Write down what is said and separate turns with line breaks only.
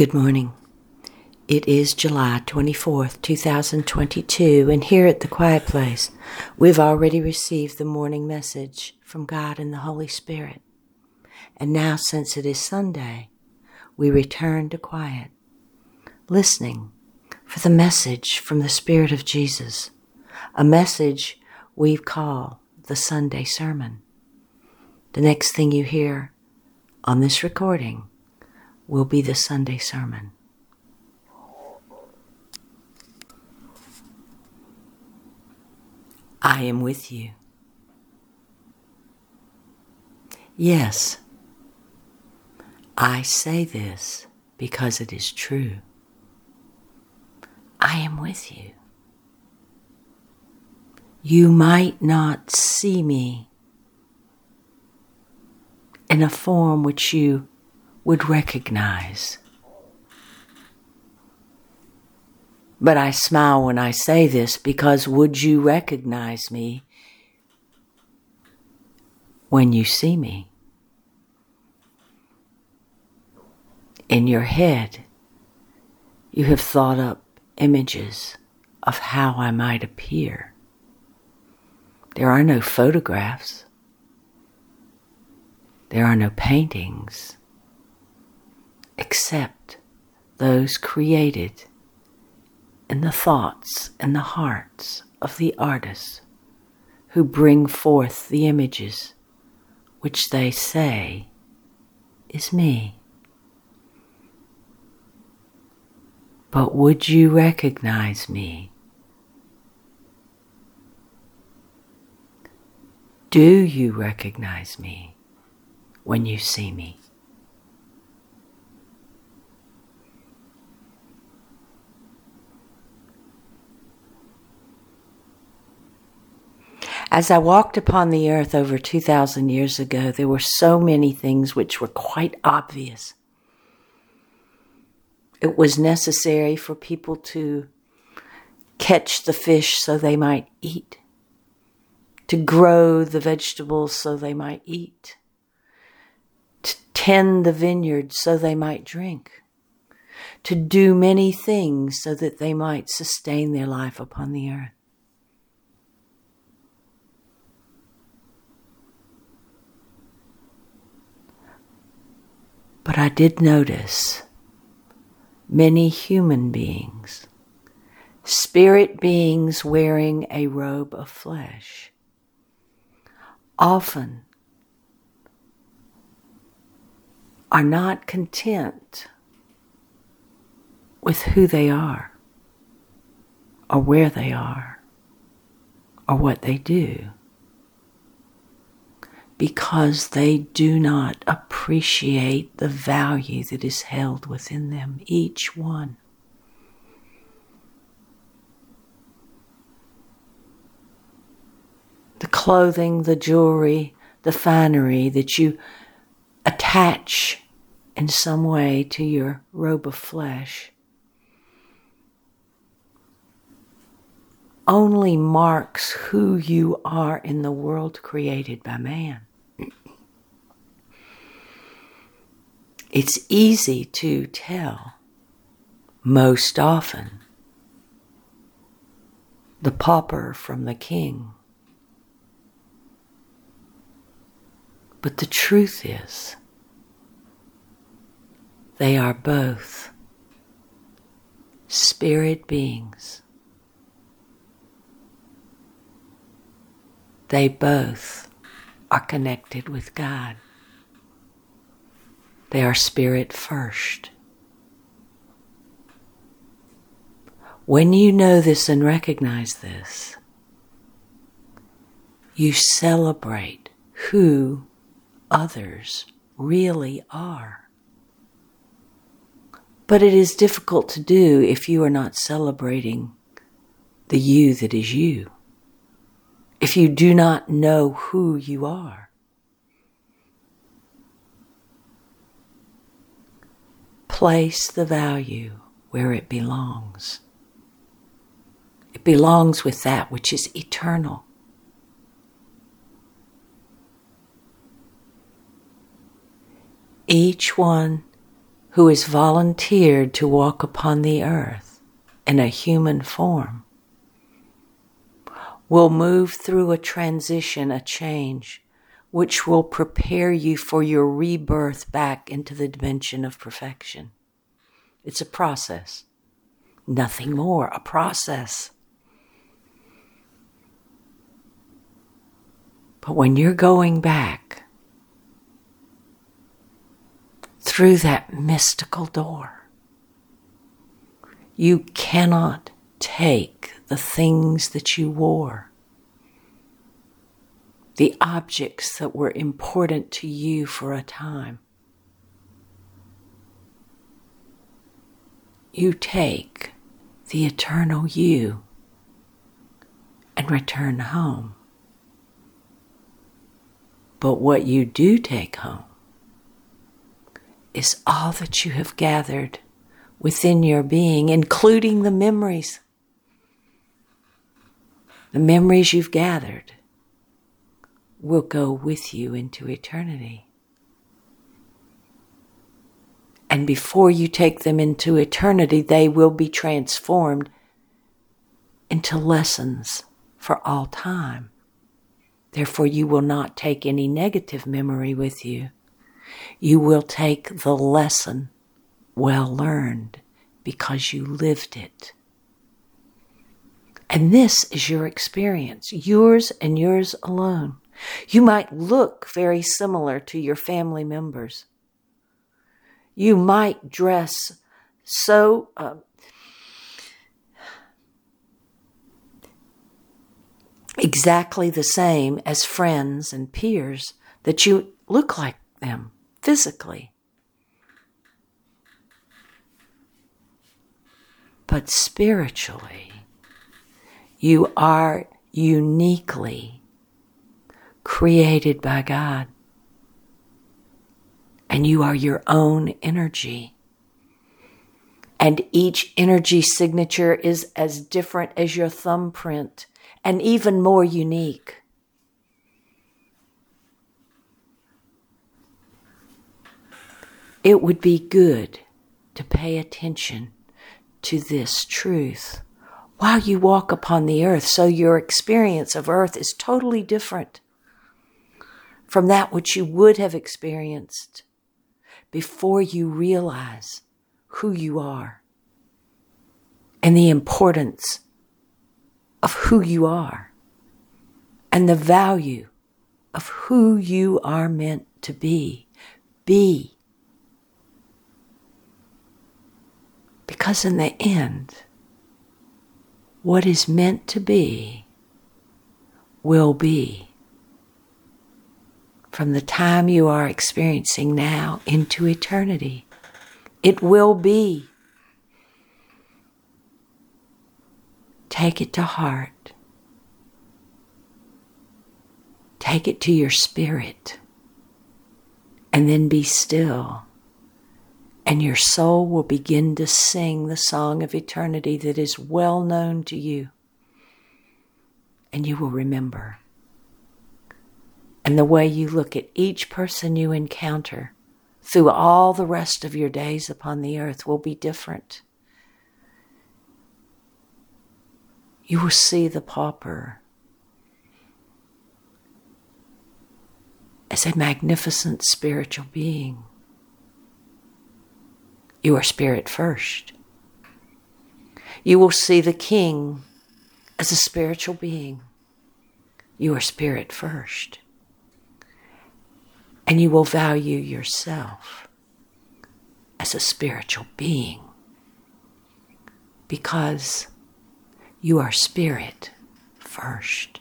Good morning. It is July 24th, 2022, and here at the Quiet Place, we've already received the morning message from God and the Holy Spirit. And now, since it is Sunday, we return to quiet, listening for the message from the Spirit of Jesus, a message we call the Sunday Sermon. The next thing you hear on this recording will be the Sunday Sermon. I am with you. Yes, I say this because it is true. I am with you. You might not see me in a form which you would recognize. But I smile when I say this because would you recognize me when you see me? In your head, you have thought up images of how I might appear. There are no photographs. There are no paintings except those created in the thoughts and the hearts of the artists who bring forth the images which they say is me. But would you recognize me? Do you recognize me when you see me? As I walked upon the earth over 2,000 years ago, there were so many things which were quite obvious. It was necessary for people to catch the fish so they might eat, to grow the vegetables so they might eat, to tend the vineyard so they might drink, to do many things so that they might sustain their life upon the earth. But I did notice many human beings, spirit beings wearing a robe of flesh, often are not content with who they are, or where they are, or what they do because they do not appreciate the value that is held within them, each one. The clothing, the jewelry, the finery that you attach in some way to your robe of flesh only marks who you are in the world created by man. It's easy to tell most often the pauper from the king. But the truth is, they are both spirit beings. They both are connected with God. They are spirit first. When you know this and recognize this, you celebrate who others really are. But it is difficult to do if you are not celebrating the you that is you, if you do not know who you are. Place the value where it belongs. It belongs with that which is eternal. Each one who has volunteered to walk upon the earth in a human form will move through a transition, a change, which will prepare you for your rebirth back into the dimension of perfection. It's a process, nothing more, a process. But when you're going back through that mystical door, you cannot take the things that you wore, the objects that were important to you for a time. You take the eternal you and return home. But what you do take home is all that you have gathered within your being, including the memories. The memories you've gathered will go with you into eternity. And before you take them into eternity, they will be transformed into lessons for all time. Therefore, you will not take any negative memory with you. You will take the lesson well learned because you lived it. And this is your experience, yours and yours alone. You might look very similar to your family members. You might dress so uh, exactly the same as friends and peers that you look like them physically. But spiritually, you are uniquely created by God. And you are your own energy. And each energy signature is as different as your thumbprint and even more unique. It would be good to pay attention to this truth while you walk upon the earth, so your experience of earth is totally different from that which you would have experienced before you realize who you are and the importance of who you are and the value of who you are meant to be. Be. Because in the end, what is meant to be will be. From the time you are experiencing now into eternity, it will be. Take it to heart. Take it to your spirit. And then be still. And your soul will begin to sing the song of eternity that is well known to you. And you will remember. And the way you look at each person you encounter through all the rest of your days upon the earth will be different. you will see the pauper as a magnificent spiritual being. You are spirit first. You will see the king as a spiritual being. You are spirit first. And you will value yourself as a spiritual being because you are spirit first.